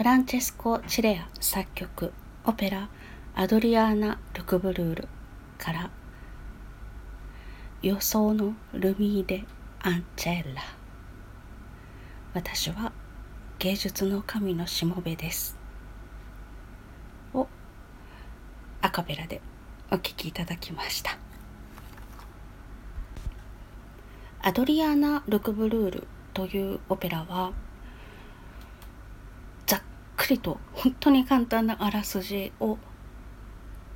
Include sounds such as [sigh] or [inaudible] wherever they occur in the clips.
フランチェスコ・チレア作曲オペラ「アドリアーナ・ルクブルール」から「予想のルミーレ・アンチェッラ」私は芸術の神のしもべです。をアカペラでお聴きいただきました。アドリアーナ・ルクブルールというオペラはりと本当に簡単なあらすじを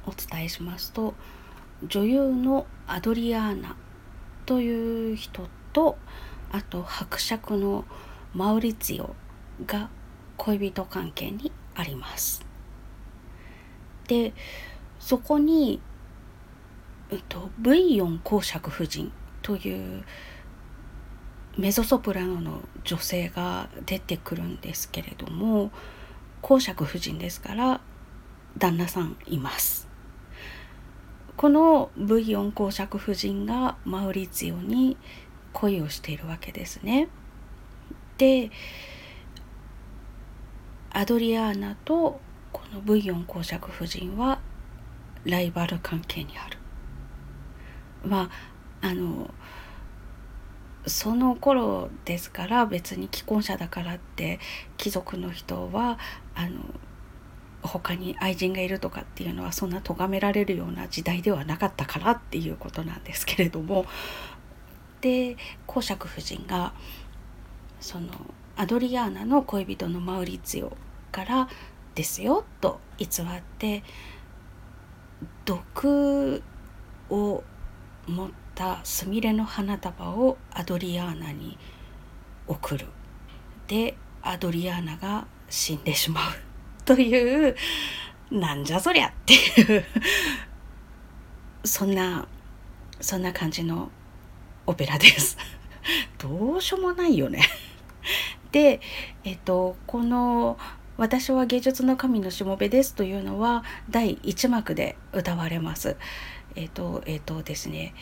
お伝えしますと女優のアドリアーナという人とあと伯爵のマウリツィオが恋人関係にあります。でそこに、えっと、ブイヨン公爵夫人というメゾソプラノの女性が出てくるんですけれども公爵夫人ですから旦那さんいます。このブイヨン公爵夫人がマウリツィオに恋をしているわけですね。でアドリアーナとこのブイヨン公爵夫人はライバル関係にある。まああのその頃ですから別に既婚者だからって貴族の人はあの他に愛人がいるとかっていうのはそんな咎められるような時代ではなかったからっていうことなんですけれども。で公爵夫人がそのアドリアーナの恋人のマウリツィオからですよと偽って毒を持ったすみれの花束をアドリアーナに送る。でアドリアーナが死んでしまうというなんじゃそりゃっていうそんなそんな感じのオペラですどうしようもないよねでえっとこの「私は芸術の神のしもべです」というのは第1幕で歌われます。えっとえっとですね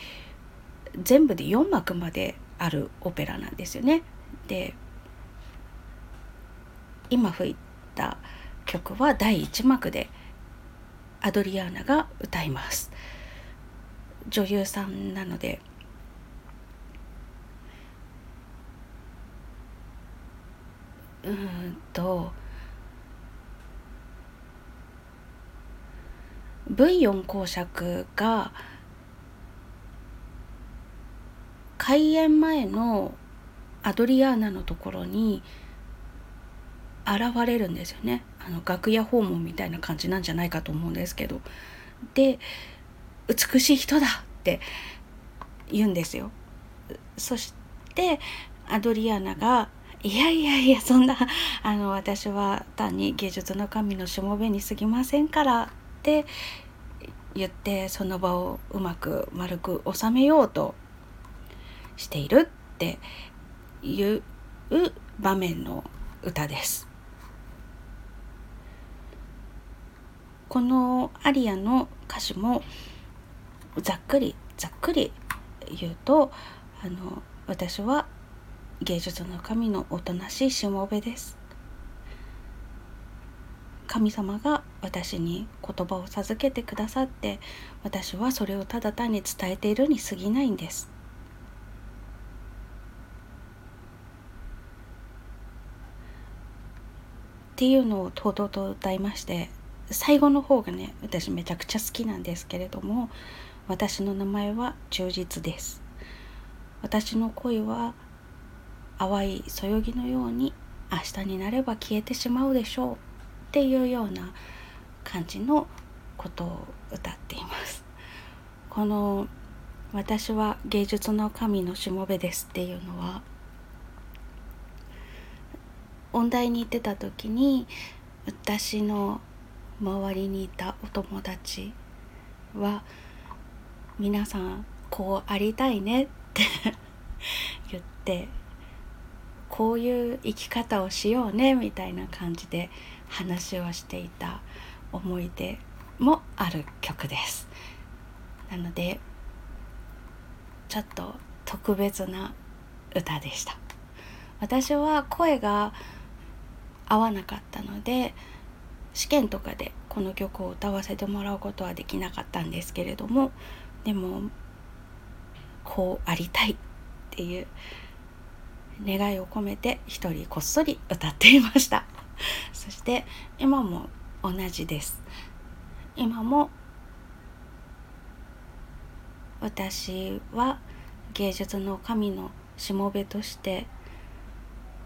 全部で4幕まであるオペラなんですよね。で今吹いた曲は第1幕でアドリアーナが歌います。女優さんなのでうんとブイヨン公爵が開演前のアドリアーナのところに現れるんですよねあの楽屋訪問みたいな感じなんじゃないかと思うんですけどで「美しい人だ!」って言うんですよ。そしてアドリアナが「いやいやいやそんなあの私は単に芸術の神のしもべに過ぎませんから」って言ってその場をうまく丸く収めようとしているっていう場面の歌です。このアリアの歌詞もざっくりざっくり言うとあの私は芸術の神のおとなしいしもべです。神様が私に言葉を授けてくださって私はそれをただ単に伝えているに過ぎないんです。っていうのをとうとうと歌いまして最後の方がね私めちゃくちゃ好きなんですけれども私の名前は忠実です。私の恋は淡いそよぎのように明日になれば消えてしまうでしょう。っていうような感じのことを歌っています。この「私は芸術の神のしもべです」っていうのは音大に行ってた時に私の周りにいたお友達は皆さんこうありたいねって [laughs] 言ってこういう生き方をしようねみたいな感じで話をしていた思い出もある曲です。なのでちょっと特別な歌でした。私は声が合わなかったので試験とかでこの曲を歌わせてもらうことはできなかったんですけれどもでもこうありたいっていう願いを込めて一人こっそり歌っていました。[laughs] そして今も同じです。今も私は芸術の神のしもべとして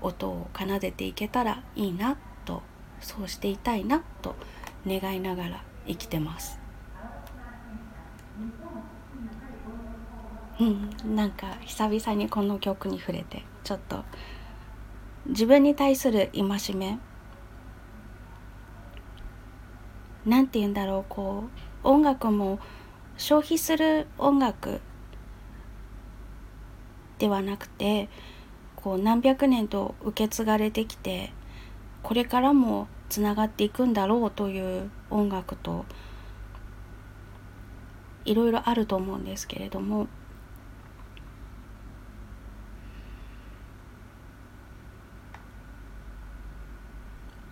音を奏でていけたらいいなそうしていたいなと願いながら生きてます。うんなんか久々にこの曲に触れてちょっと自分に対する戒めなんて言うんだろうこう音楽も消費する音楽ではなくてこう何百年と受け継がれてきてこれからもつながっていくんだろうという音楽といろいろあると思うんですけれども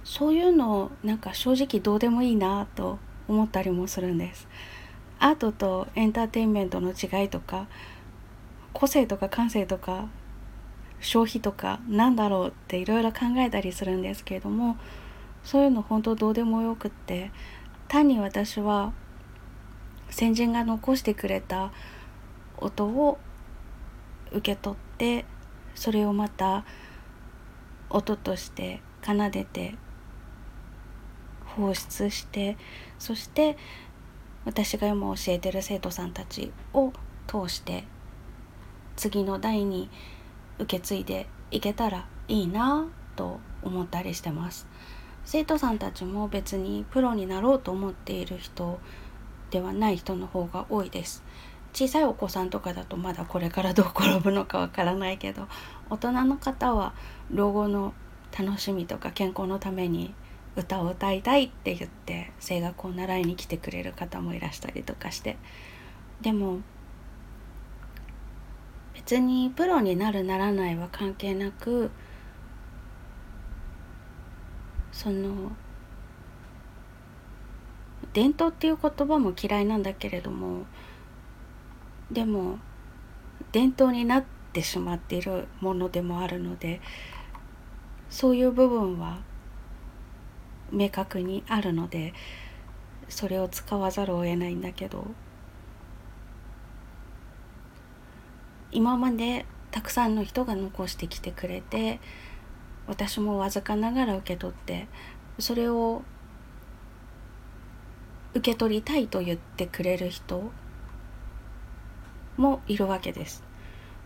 そういうのなんか正直どうでもいいなと思ったりもするんです。アートとエンターテインメントの違いとか個性とか感性とか消費とかなんだろうっていろいろ考えたりするんですけれどもそういうの本当どうでもよくって単に私は先人が残してくれた音を受け取ってそれをまた音として奏でて放出してそして私が今教えてる生徒さんたちを通して次の代に受け継いでいけたらいいなと思ったりしてます。生徒さんたちも別にプロになろうと思っている人ではない人の方が多いです。小さいお子さんとかだとまだこれからどう転ぶのかわからないけど大人の方は老後の楽しみとか健康のために歌を歌いたいって言って声楽を習いに来てくれる方もいらしたりとかして。でも別にプロになるならないは関係なくその伝統っていう言葉も嫌いなんだけれどもでも伝統になってしまっているものでもあるのでそういう部分は明確にあるのでそれを使わざるを得ないんだけど。今までたくさんの人が残してきてくれて私もわずかながら受け取ってそれを受け取りたいと言ってくれる人もいるわけです。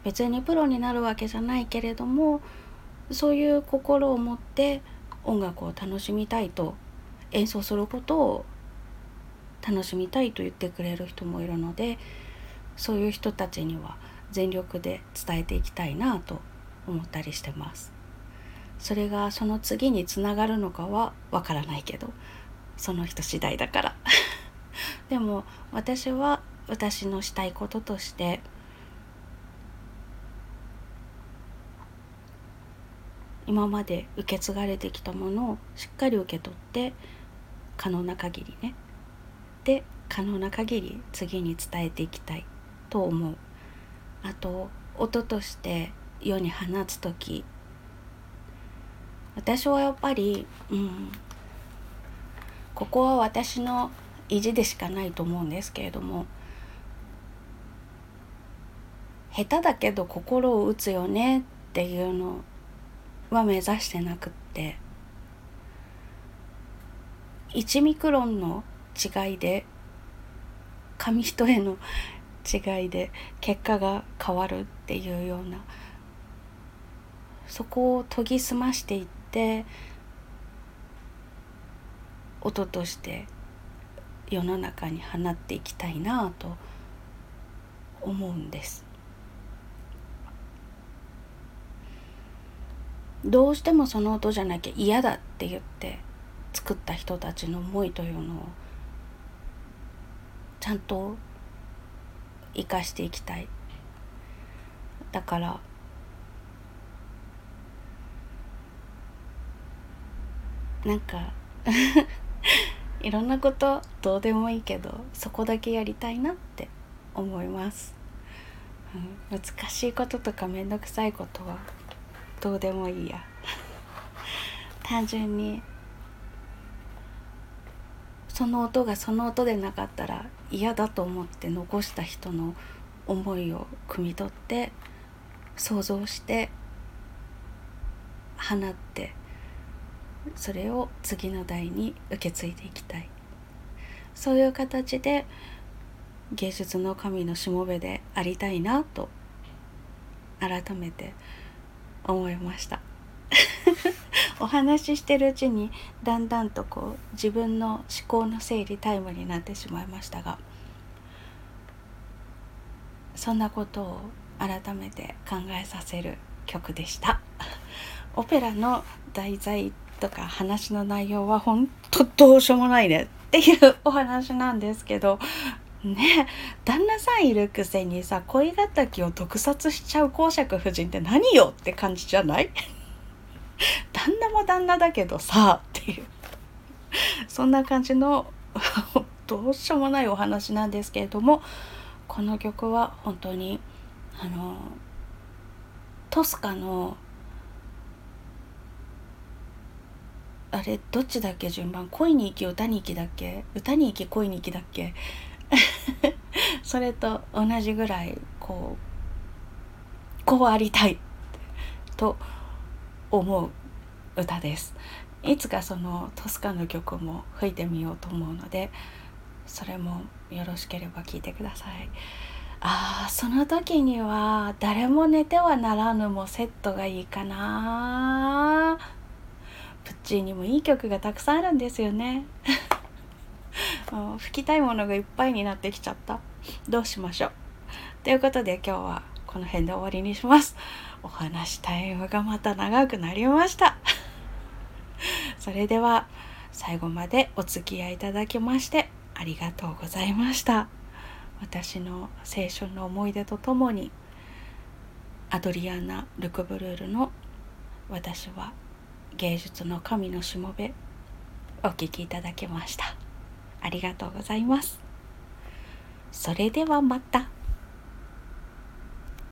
別にプロになるわけじゃないけれどもそういう心を持って音楽を楽しみたいと演奏することを楽しみたいと言ってくれる人もいるのでそういう人たちには全力で伝えていきたいなと思ったりしてます。それがその次につながるのかはわからないけどその人次第だから。[laughs] でも私は私のしたいこととして今まで受け継がれてきたものをしっかり受け取って可能な限りね。で可能な限り次に伝えていきたいと思う。あと音として世に放つ時。私はやっぱり、うん、ここは私の意地でしかないと思うんですけれども下手だけど心を打つよねっていうのは目指してなくって1ミクロンの違いで紙一重の違いで結果が変わるっていうようなそこを研ぎ澄ましていって音として世の中に放っていきたいなと思うんです。どうしてもその音じゃなきゃ嫌だって言って作った人たちの思いというのをちゃんと生かしていきたい。だからなんか [laughs] いろんなことどうでもいいけどそこだけやりたいなって思います、うん、難しいこととかめんどくさいことはどうでもいいや。単純にその音がその音でなかったら嫌だと思って残した人の思いを汲み取って想像して放ってそれを次の代に受け継いでいきたい。そういう形で芸術の神のしもべでありたいなと改めて思いました。お話ししてるうちにだんだんとこう自分の思考の整理タイムになってしまいましたがそんなことを改めて考えさせる曲でした。[laughs] オペラの題材とか話の内容は本当どうしようもないねっていうお話なんですけどね旦那さんいるくせにさ恋敵を毒殺しちゃう公爵夫人って何よって感じじゃない？旦那も旦那だけどさっていう。[laughs] そんな感じの [laughs] どうしようもないお話なんですけれどもこの曲は本当にあのトスカのあれどっちだっけ順番？恋に行き歌に行きだっけ？歌に行き恋に行きだっけ？[laughs] それと同じぐらいこうこうありたいと思う。歌です。いつかそのトスカの曲も吹いてみようと思うのでそれもよろしければ聴いてください。ああその時には「誰も寝てはならぬ」もセットがいいかな。プッチーにもいい曲がたくさんあるんですよね。[laughs] 吹きたいものがいっぱいになってきちゃった。どうしましょう。ということで今日はこの辺で終わりにします。お話タイムがまた長くなりました。それでは最後までお付き合いいただきましてありがとうございました。私の青春の思い出とともにアドリアーナ・ルクブルールの「私は芸術の神のしもべ」お聴きいただきました。ありがとうございます。それではまた。